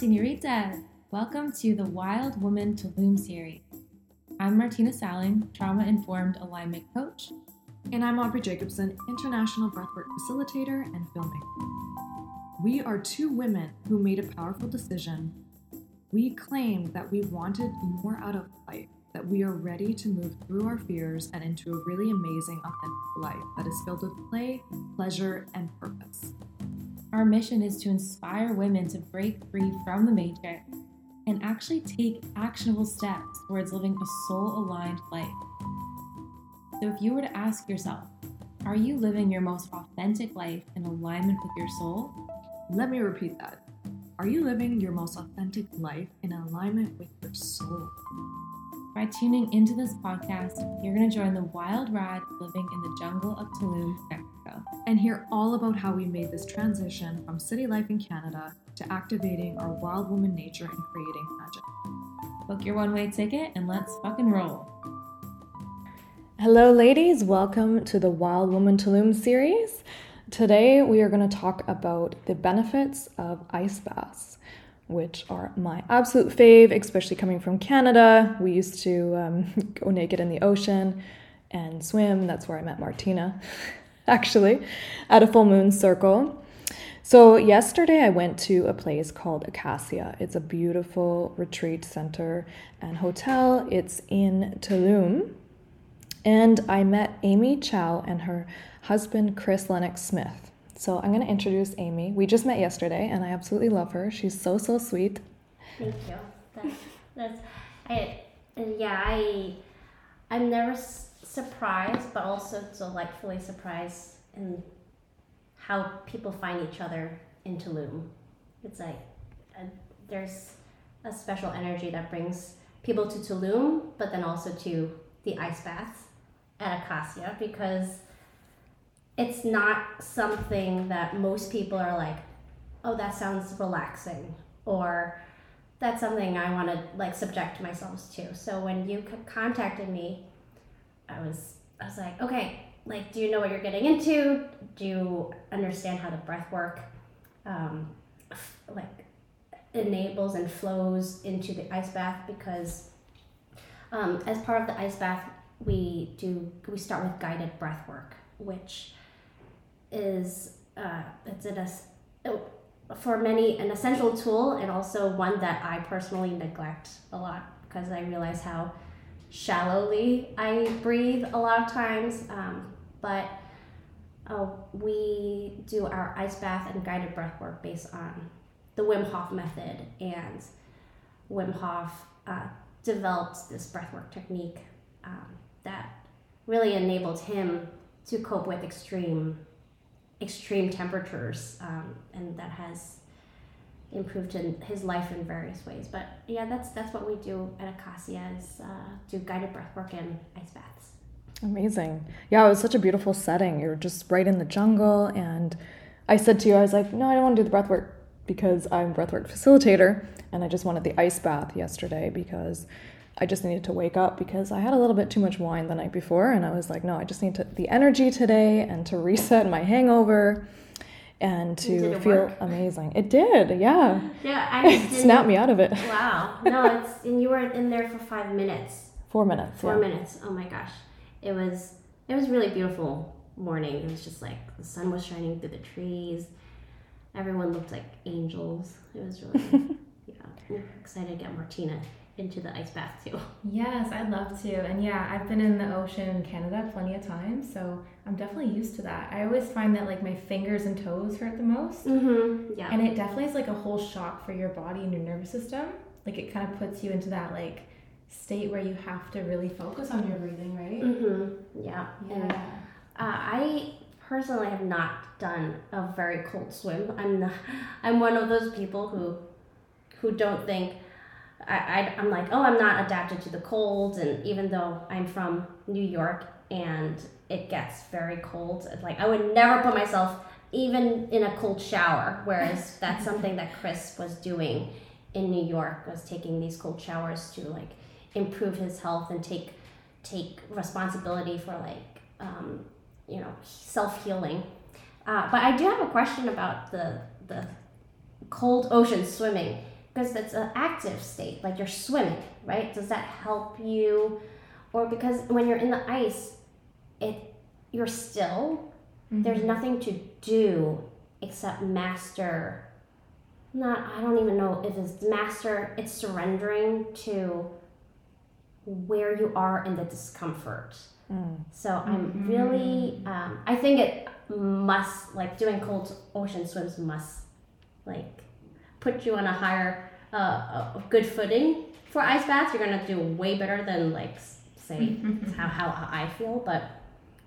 senoritas! Welcome to the Wild Woman to Tulum series. I'm Martina Salling, trauma informed alignment coach. And I'm Aubrey Jacobson, international breathwork facilitator and filmmaker. We are two women who made a powerful decision. We claimed that we wanted more out of life, that we are ready to move through our fears and into a really amazing, authentic life that is filled with play, pleasure, and purpose. Our mission is to inspire women to break free from the matrix and actually take actionable steps towards living a soul aligned life. So, if you were to ask yourself, are you living your most authentic life in alignment with your soul? Let me repeat that. Are you living your most authentic life in alignment with your soul? By tuning into this podcast, you're going to join the wild ride living in the jungle of Tulum, Mexico, and hear all about how we made this transition from city life in Canada to activating our wild woman nature and creating magic. Book your one way ticket and let's fucking roll. Hello, ladies. Welcome to the Wild Woman Tulum series. Today, we are going to talk about the benefits of ice baths which are my absolute fave, especially coming from Canada. We used to um, go naked in the ocean and swim. That's where I met Martina, actually, at a full moon circle. So, yesterday I went to a place called Acacia. It's a beautiful retreat center and hotel. It's in Tulum. And I met Amy Cao and her husband, Chris Lennox Smith. So I'm going to introduce Amy. We just met yesterday, and I absolutely love her. She's so so sweet. Thank you. That, that's I, yeah. I I'm never surprised, but also delightfully surprised in how people find each other in Tulum. It's like a, there's a special energy that brings people to Tulum, but then also to the ice baths at Acacia because it's not something that most people are like, oh, that sounds relaxing, or that's something I want to like subject myself to. So when you contacted me, I was I was like, okay, like, do you know what you're getting into? Do you understand how the breath work, um, like, enables and flows into the ice bath? Because um, as part of the ice bath, we do we start with guided breath work, which is uh, it's an oh, for many an essential tool and also one that I personally neglect a lot because I realize how shallowly I breathe a lot of times. Um, but uh, we do our ice bath and guided breath work based on the Wim Hof method, and Wim Hof uh, developed this breath work technique um, that really enabled him to cope with extreme extreme temperatures, um, and that has improved in his life in various ways. But yeah, that's that's what we do at Acacia is uh, do guided breath work and ice baths. Amazing. Yeah, it was such a beautiful setting. You're just right in the jungle, and I said to you, I was like, no, I don't want to do the breath work because I'm breathwork facilitator, and I just wanted the ice bath yesterday because I just needed to wake up because I had a little bit too much wine the night before, and I was like, no, I just need to, the energy today and to reset my hangover and to feel work? amazing. It did, yeah. Yeah, I it snapped me out of it. Wow. No, it's and you were in there for five minutes. Four minutes. Four yeah. minutes. Oh my gosh, it was it was really beautiful morning. It was just like the sun was shining through the trees. Everyone looked like angels. It was really yeah. I'm excited to get Martina into the ice bath too. Yes, I'd love to. And yeah, I've been in the ocean in Canada plenty of times, so I'm definitely used to that. I always find that like my fingers and toes hurt the most. Mm-hmm. Yeah. And it definitely is like a whole shock for your body and your nervous system. Like it kind of puts you into that like state where you have to really focus on your breathing, right? Mm-hmm. Yeah. Yeah. And, uh, I personally have not done a very cold swim. I'm not, I'm one of those people who who don't think I, I, I'm like, oh, I'm not adapted to the cold. And even though I'm from New York and it gets very cold, like I would never put myself even in a cold shower. Whereas that's something that Chris was doing in New York was taking these cold showers to like improve his health and take take responsibility for like um, you know self healing. Uh, but I do have a question about the the cold ocean swimming because it's an active state, like you're swimming, right? Does that help you? Or because when you're in the ice, it you're still. There's mm-hmm. nothing to do except master. Not I don't even know if it's master. It's surrendering to where you are in the discomfort. Mm. So I'm mm-hmm. really. Um, I think it must like doing cold ocean swims must like put you on a higher uh, uh, good footing for ice baths. You're gonna do way better than like say how, how I feel, but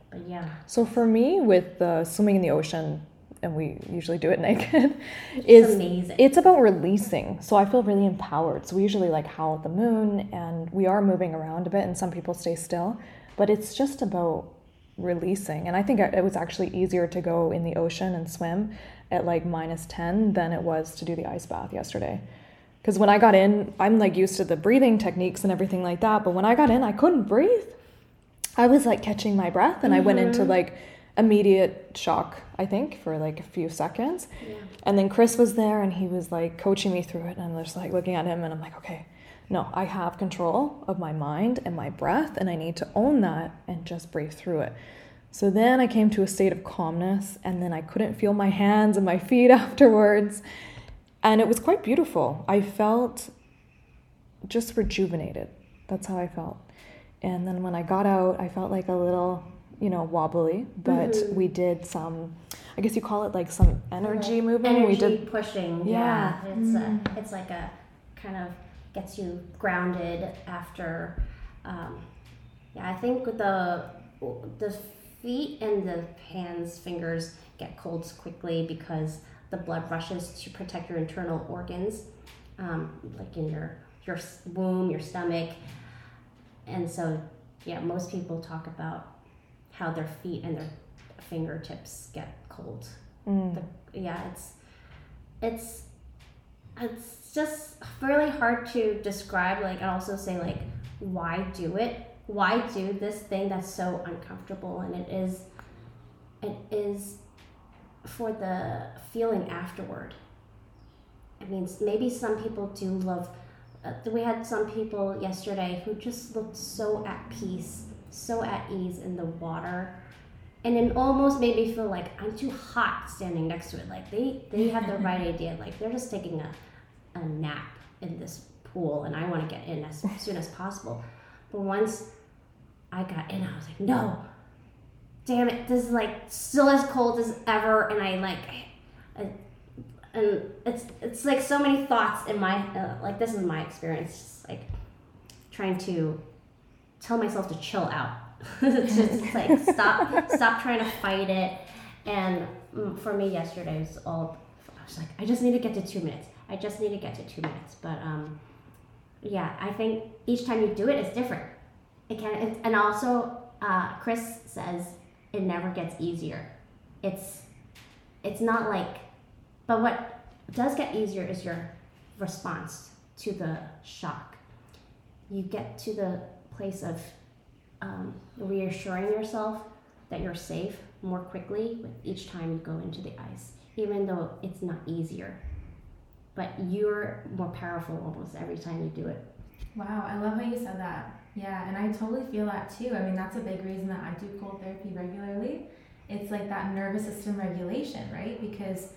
but yeah. So for me, with the swimming in the ocean, and we usually do it naked, is amazing. It's about releasing. So I feel really empowered. So we usually like howl at the moon, and we are moving around a bit, and some people stay still, but it's just about releasing. And I think it was actually easier to go in the ocean and swim at like minus 10 than it was to do the ice bath yesterday. Because when I got in, I'm like used to the breathing techniques and everything like that, but when I got in, I couldn't breathe. I was like catching my breath and I went into mm-hmm. like immediate shock, I think, for like a few seconds. Yeah. And then Chris was there and he was like coaching me through it. And I'm just like looking at him and I'm like, okay, no, I have control of my mind and my breath and I need to own that and just breathe through it. So then I came to a state of calmness and then I couldn't feel my hands and my feet afterwards. And it was quite beautiful. I felt just rejuvenated. That's how I felt. And then when I got out, I felt like a little, you know, wobbly, but Mhm. we did some, I guess you call it like some energy Like movement. Energy we did pushing. Yeah. Yeah. It's a, it's like a kind of gets you grounded after. Um, yeah, I think with the the feet and the hands, fingers get colds quickly because the blood rushes to protect your internal organs, um, like in your your womb, your stomach, and so yeah, most people talk about how their feet and their fingertips get cold Mm. the, yeah it's it's it's just really hard to describe like and also say like why do it? Why do this thing that's so uncomfortable? And it is it is for the feeling afterward. I mean maybe some people do love uh, we had some people yesterday who just looked so at peace so at ease in the water and it almost made me feel like I'm too hot standing next to it. Like they they have the right idea. Like they're just taking a, a nap in this pool, and I want to get in as soon as possible. But once I got in, I was like, no, damn it, this is like still as cold as ever, and I like, I, and it's it's like so many thoughts in my uh, like this is my experience, just like trying to tell myself to chill out. just like stop stop trying to fight it. And mm, for me yesterday was all I was like, I just need to get to two minutes. I just need to get to two minutes. But um, yeah, I think each time you do it, it's different. It can, it, and also uh, Chris says it never gets easier. It's it's not like, but what does get easier is your response to the shock. You get to the place of um, reassuring yourself that you're safe more quickly with each time you go into the ice, even though it's not easier. But you're more powerful almost every time you do it. Wow, I love how you said that. Yeah, and I totally feel that too. I mean, that's a big reason that I do cold therapy regularly. It's like that nervous system regulation, right? Because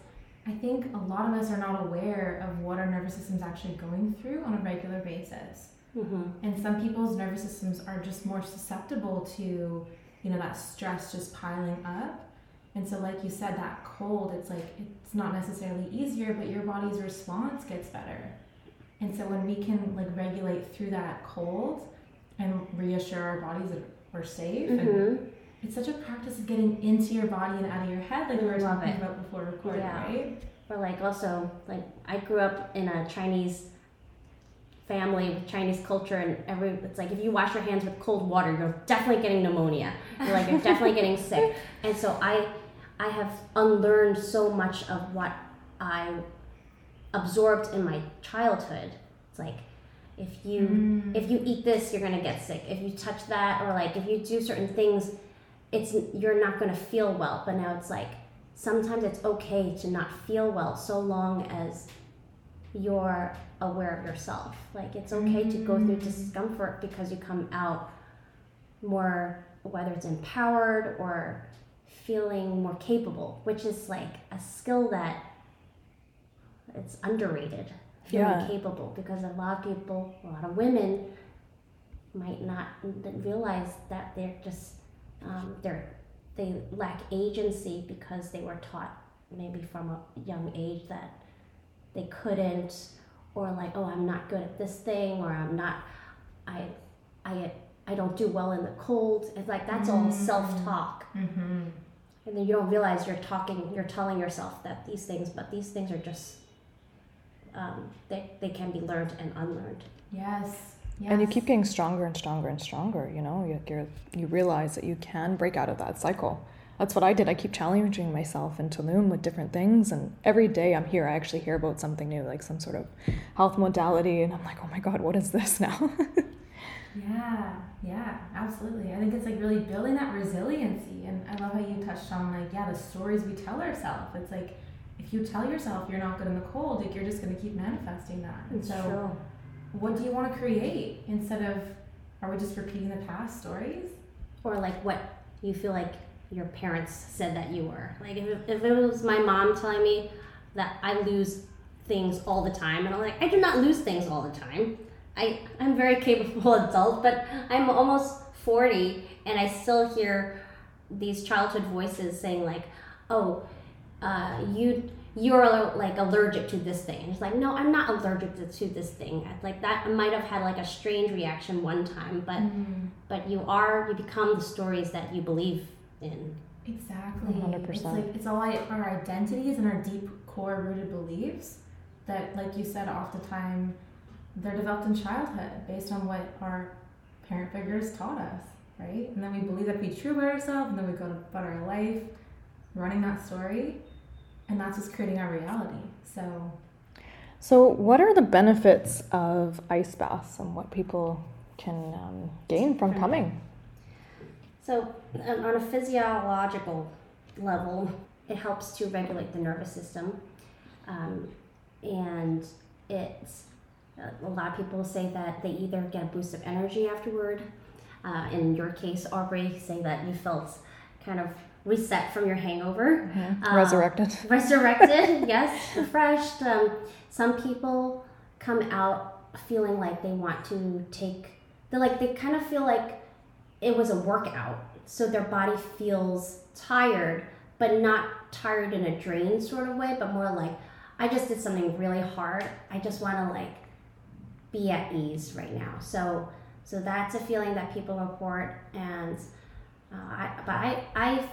I think a lot of us are not aware of what our nervous system's actually going through on a regular basis. Mm-hmm. And some people's nervous systems are just more susceptible to, you know, that stress just piling up. And so, like you said, that cold, it's like it's not necessarily easier, but your body's response gets better. And so, when we can like regulate through that cold and reassure our bodies that we're safe, Mm-hmm. it's such a practice of getting into your body and out of your head, like we were talking it. about before recording, Yeah. right? Or like also like I grew up in a Chinese family with Chinese culture and every it's like if you wash your hands with cold water you're definitely getting pneumonia. You're like you're definitely getting sick. And so I I have unlearned so much of what I absorbed in my childhood. It's like if you Mm. if you eat this you're gonna get sick. If you touch that or like if you do certain things it's you're not gonna feel well. But now it's like sometimes it's okay to not feel well so long as you're aware of yourself. Like it's okay to go through discomfort because you come out more, whether it's empowered or feeling more capable, which is like a skill that it's underrated. Feeling Yeah. capable because a lot of people, a lot of women might not realize that they're just um, they're they lack agency because they were taught maybe from a young age that they couldn't or like oh i'm not good at this thing or i'm not i i i don't do well in the cold it's like that's all self-talk Mm-hmm. and then you don't realize you're talking you're telling yourself that these things but these things are just um, they, they can be learned and unlearned Yes. yes. And you keep getting stronger and stronger and stronger, you know? You, you're, you realize that you can break out of that cycle. That's what I did. I keep challenging myself in Tulum with different things. And every day I'm here, I actually hear about something new, like some sort of health modality. And I'm like, oh my God, what is this now? Yeah, yeah, absolutely. I think it's like really building that resiliency. And I love how you touched on like, yeah, the stories we tell ourselves. It's like if you tell yourself you're not good in the cold, like you're just gonna keep manifesting that. And so true what do you want to create instead of are we just repeating the past stories? or like what you feel like your parents said that you were. Like if, if it was my mom telling me that I lose things all the time, and I'm like, I do not lose things all the time. I I'm a very capable adult, but I'm almost 40, and I still hear these childhood voices saying like, oh, uh, you you're like allergic to this thing. And it's like, no, I'm not allergic to, to this thing. Like that I might have had like a strange reaction one time, but but you are you become the stories that you believe in. Exactly. 100%. It's like it's all our identities and our deep core rooted beliefs that, like you said, oftentimes they're developed in childhood based on what our parent figures taught us, right? And then we believe that to be true about ourselves, and then we go about our life running that story, and that's what's creating our reality. So, so, what are the benefits of ice baths and what people can um, gain from coming? So on on a physiological level, it helps to regulate the nervous system, um, and it's a lot of people say that they either get a boost of energy afterward. Uh, in your case, Aubrey, say that you felt kind of reset from your hangover. Uh, Resurrected. resurrected yes refreshed um, some people come out feeling like they want to take they like they kind of feel like it was a workout. So their body feels tired but not tired in a drained sort of way but more like i just did something really hard. I just want to like be at ease right now. So so that's a feeling that people report and uh, I, but I, I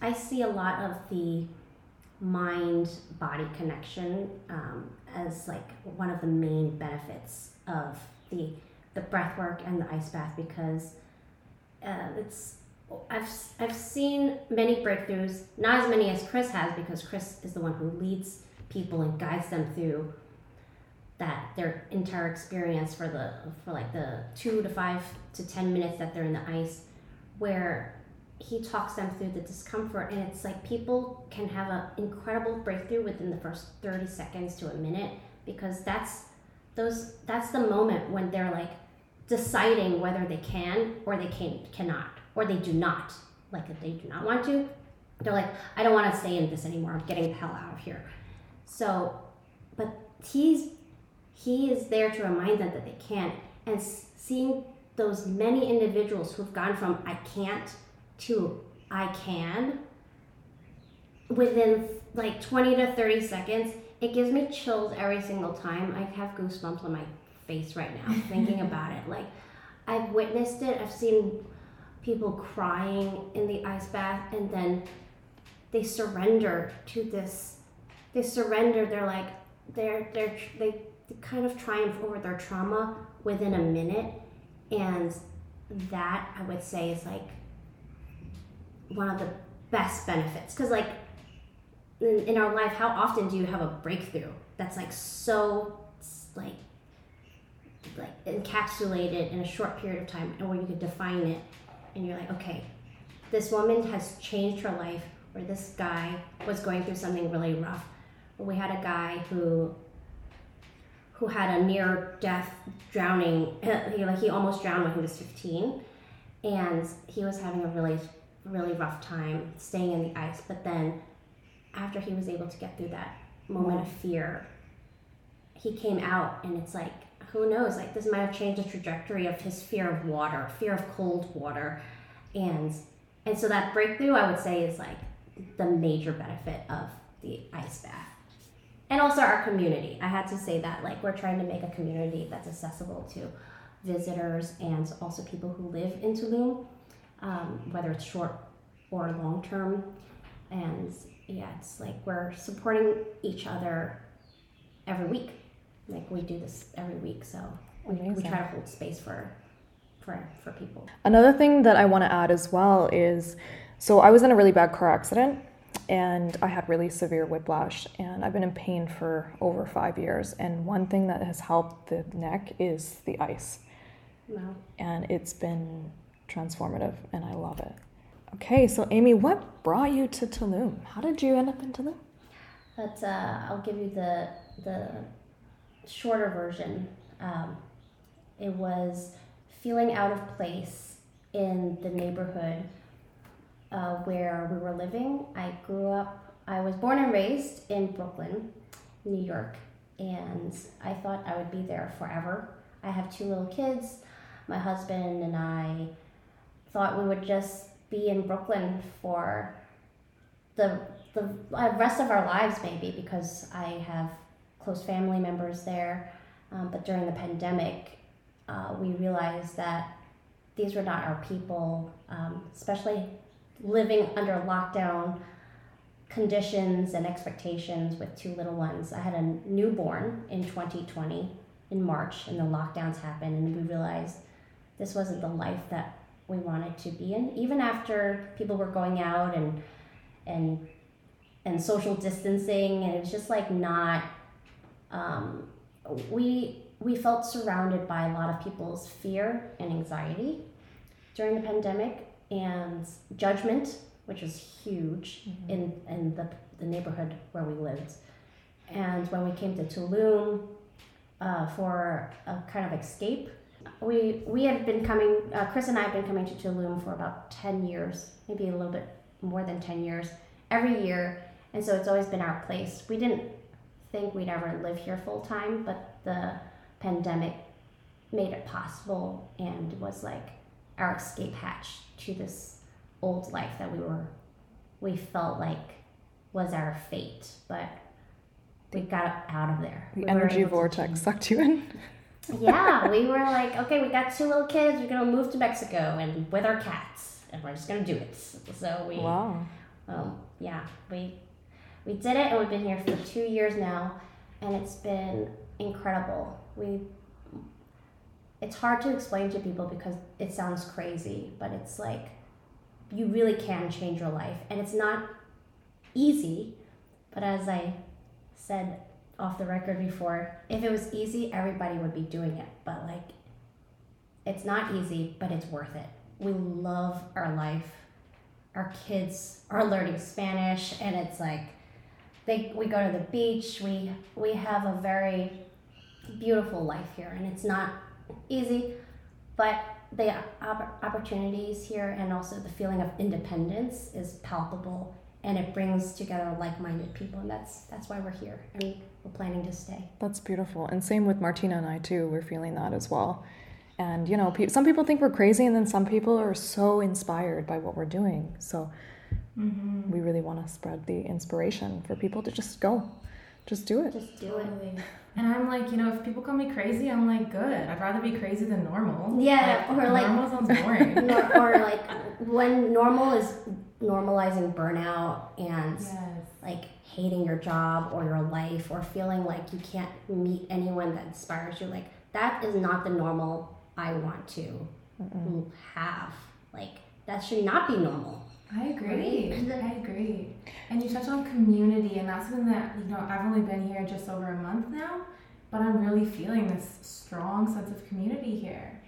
I see a lot of the mind body connection um, as like one of the main benefits of the the breath work and the ice bath because uh, it's I've I've seen many breakthroughs, not as many as Chris has because Chris is the one who leads people and guides them through that their entire experience for the for like the two to five to ten minutes that they're in the ice, where he talks them through the discomfort and it's like people can have an incredible breakthrough within the first 30 seconds to a minute because that's those that's the moment when they're like deciding whether they can or they can cannot or they do not like if they do not want to they're like i don't want to stay in this anymore i'm getting the hell out of here so but he's he is there to remind them that they can and seeing those many individuals who've gone from i can't to I can within like 20 to 30 seconds. It gives me chills every single time. I have goosebumps on my face right now thinking about it. Like, I've witnessed it, I've seen people crying in the ice bath, and then they surrender to this. They surrender, they're like, they're, they're, they kind of triumph over their trauma within a minute. And that, I would say, is like one of the best benefits because like in, in our life how often do you have a breakthrough that's like so like like encapsulated in a short period of time and where you could define it and you're like okay this woman has changed her life or this guy was going through something really rough we had a guy who who had a near death drowning. He like he almost drowned when he was 15, and he was having a really really rough time staying in the ice. But then, after he was able to get through that moment of fear, he came out, and it's like who knows? Like this might have changed the trajectory of his fear of water, fear of cold water, and and so that breakthrough, I would say, is like the major benefit of the ice bath. And also our community. I had to say that, like, we're trying to make a community that's accessible to visitors and also people who live in Tulum, um, whether it's short or long term. And yeah, it's like we're supporting each other every week. Like, we do this every week, so we, we try to hold space for, for, for people. Another thing that I want to add as well is so I was in a really bad car accident and I had really severe whiplash and I've been in pain for over five years. And one thing that has helped the neck is the ice. Well, And it's been transformative and I love it. Okay, so Amy, what brought you to Tulum? How did you end up in Tulum? But uh, I'll give you the the shorter version. Um, it was feeling out of place in the neighborhood uh, where we were living. I grew up. I was born and raised in Brooklyn, New York, and I thought I would be there forever. I have two little kids. My husband and I thought we would just be in Brooklyn for the the uh, rest of our lives maybe because I have close family members there. Um, but during the pandemic, uh, we realized that these were not our people, um, especially living under lockdown conditions and expectations with two little ones. I had a newborn in 2020 in March, and the lockdowns happened, and we realized this wasn't the life that we wanted to be in. Even after people were going out and and and social distancing, and it was just like not. Um, we we felt surrounded by a lot of people's fear and anxiety during the pandemic and judgment, which was huge in in the the neighborhood where we lived. And when we came to Tulum uh, for a kind of escape, we we had been coming. Uh, Chris and I have been coming to Tulum for about ten years, maybe a little bit more than ten years, every year, and so it's always been our place. We didn't think we'd ever live here full time, but the pandemic made it possible and was like our escape hatch to this old life that we were we felt like was our fate, but we got out of there. The We energy to vortex sucked you in. Yeah, we were like, okay, we got two little kids. We're gonna move to Mexico and with our cats, and we're just gonna do it. So we, Wow. um, yeah, we we did it, and we've been here for two years now, and it's been mm. incredible. We it's hard to explain to people because it sounds crazy, but it's like you really can change your life, and it's not easy. But as I said off the record before, if it was easy, everybody would be doing it. But like, it's not easy, but it's worth it. We love our life. Our kids are learning Spanish, and it's like they we go to the beach. We we have a very beautiful life here, and it's not easy, but the opp- opportunities here and also the feeling of independence is palpable and it brings together like-minded people and that's that's why we're here and we're planning to stay That's beautiful. And same with Martina and I too. We're feeling that as well. And you know, some people think we're crazy, and then some people are so inspired by what we're doing. So Mm-hmm. we really want to spread the inspiration for people to just go, just do it. just do it And I'm like, you know, if people call me crazy, I'm like, good. I'd rather be crazy than normal. Yeah, or like- normal sounds boring. Nor, or like when normal is normalizing burnout and yes. like hating your job or your life or feeling like you can't meet anyone that inspires you like that is not the normal i want to have like that should not be normal I agree. I agree. And you touched on community, and that's something that, you know, I've only been here just over a month now, but I'm really feeling this strong sense of community here.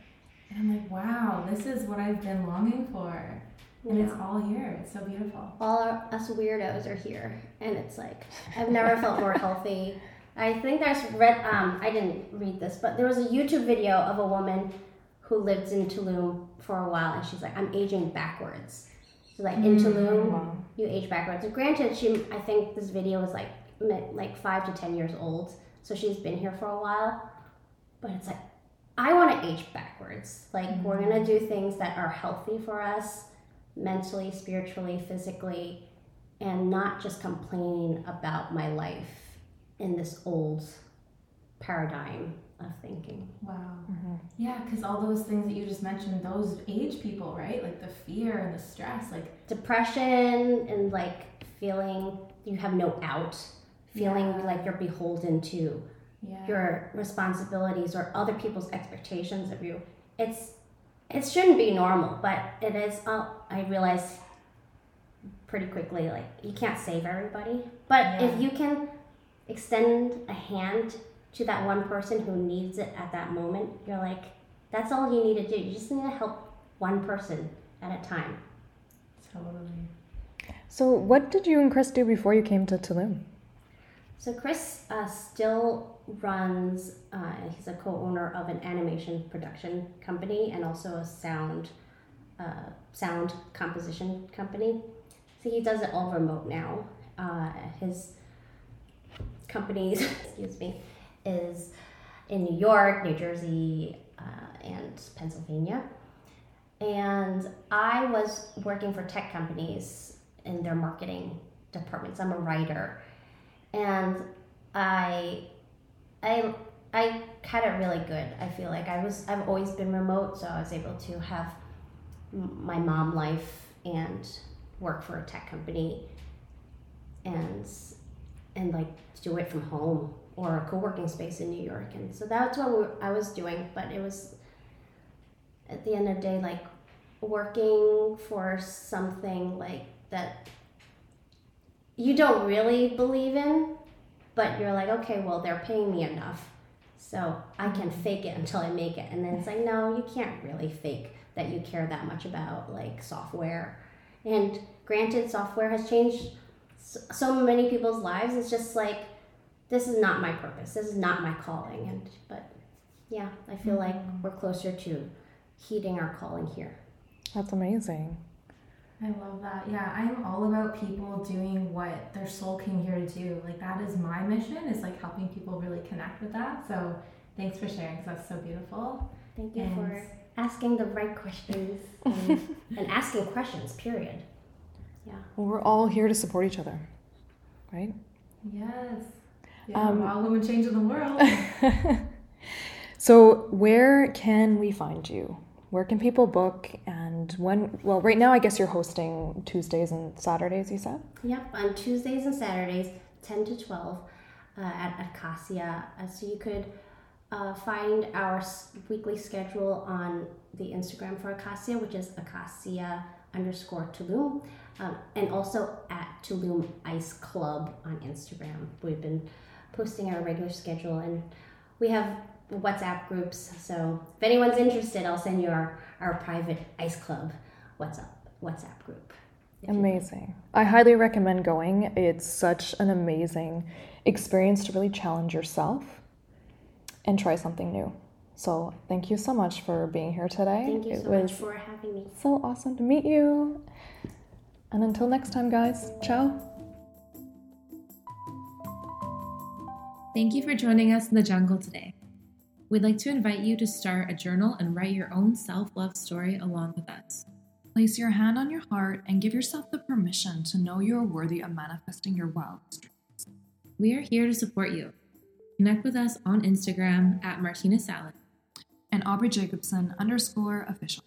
And I'm like, wow, this is what I've been longing for. And it's all here. It's so beautiful. all our, us weirdos are here and it's like i've never felt more healthy I think there's read. Um, I didn't read this, but there was a YouTube video of a woman who lived in Tulum for a while, and she's like, "I'm aging backwards." So like in Tulum, mm, Wow. you age backwards. And granted, she I think this video was like like five to ten years old, so she's been here for a while. But it's like I want to age backwards. Like we're mm. gonna do things that are healthy for us, mentally, spiritually, physically, and not just complain about my life in this old paradigm of thinking. Wow. Mm-hmm. Yeah, because all those things that you just mentioned, those age people, right? Like the fear and the stress, like Depression and like feeling you have no out, feeling Yeah. like you're beholden to yeah. your responsibilities or other people's expectations of you. It's it shouldn't be normal, but it is. Uh, I realized pretty quickly, like you can't save everybody, but if you can extend a hand to that one person who needs it at that moment, you're like, that's all you need to do. You just need to help one person at a time. totally. So, what did you and Chris do before you came to Tulum? So Chris uh, still runs. Uh, he's a co-owner of an animation production company and also a sound uh, sound composition company. So he does it all remote now. Uh, his company, excuse me, is in New York, New Jersey, uh, and Pennsylvania. And I was working for tech companies in their marketing departments. I'm a writer and I, I, I had it really good. I feel like I was. I've always been remote, so I was able to have my mom life and work for a tech company, and and like do it from home or a co-working space in New York. And so that's what I was doing. But it was at the end of the day, like working for something like that you don't really believe in, but you're like, okay, well, they're paying me enough, so I can fake it until I make it. And then it's like, no, you can't really fake that you care that much about like software. And granted, software has changed so many people's lives. It's just like, this is not my purpose. This is not my calling. And but yeah, I feel like mm-hmm. we're closer to heeding our calling here. That's amazing. I love that. Yeah, I'm all about people doing what their soul came here to do. Like that is my mission. Is like helping people really connect with that. So thanks for sharing. Cause that's so beautiful. Thank you And- for asking the right questions and, and asking questions. Period. Yeah. Well, we're all here to support each other, right? Yes. Yeah. Um, wow, women changing the world. So, where can we find you? Where can people book and when? Well, right now, I guess you're hosting Tuesdays and Saturdays, you said? Yep, on Tuesdays and Saturdays, 10 to 12 uh, at Acacia. Uh, so you could uh, find our weekly schedule on the Instagram for Acacia, which is Acacia underscore Tulum, um, and also at Tulum Ice Club on Instagram. We've been posting our regular schedule and we have WhatsApp groups. So if anyone's interested, I'll send you our, our private Ice Club WhatsApp, WhatsApp group. if you'd like. Amazing. I highly recommend going. It's such an amazing experience to really challenge yourself and try something new. So, thank you so much for being here today. Thank you so much for having me. so awesome to meet you. And until next time, guys, ciao. Thank you for joining us in the jungle today. We'd like to invite you to start a journal and write your own self love story along with us. Place your hand on your heart and give yourself the permission to know you are worthy of manifesting your wildest dreams. We are here to support you. Connect with us on Instagram at Martina Salling. And Aubrey Jacobson underscore official.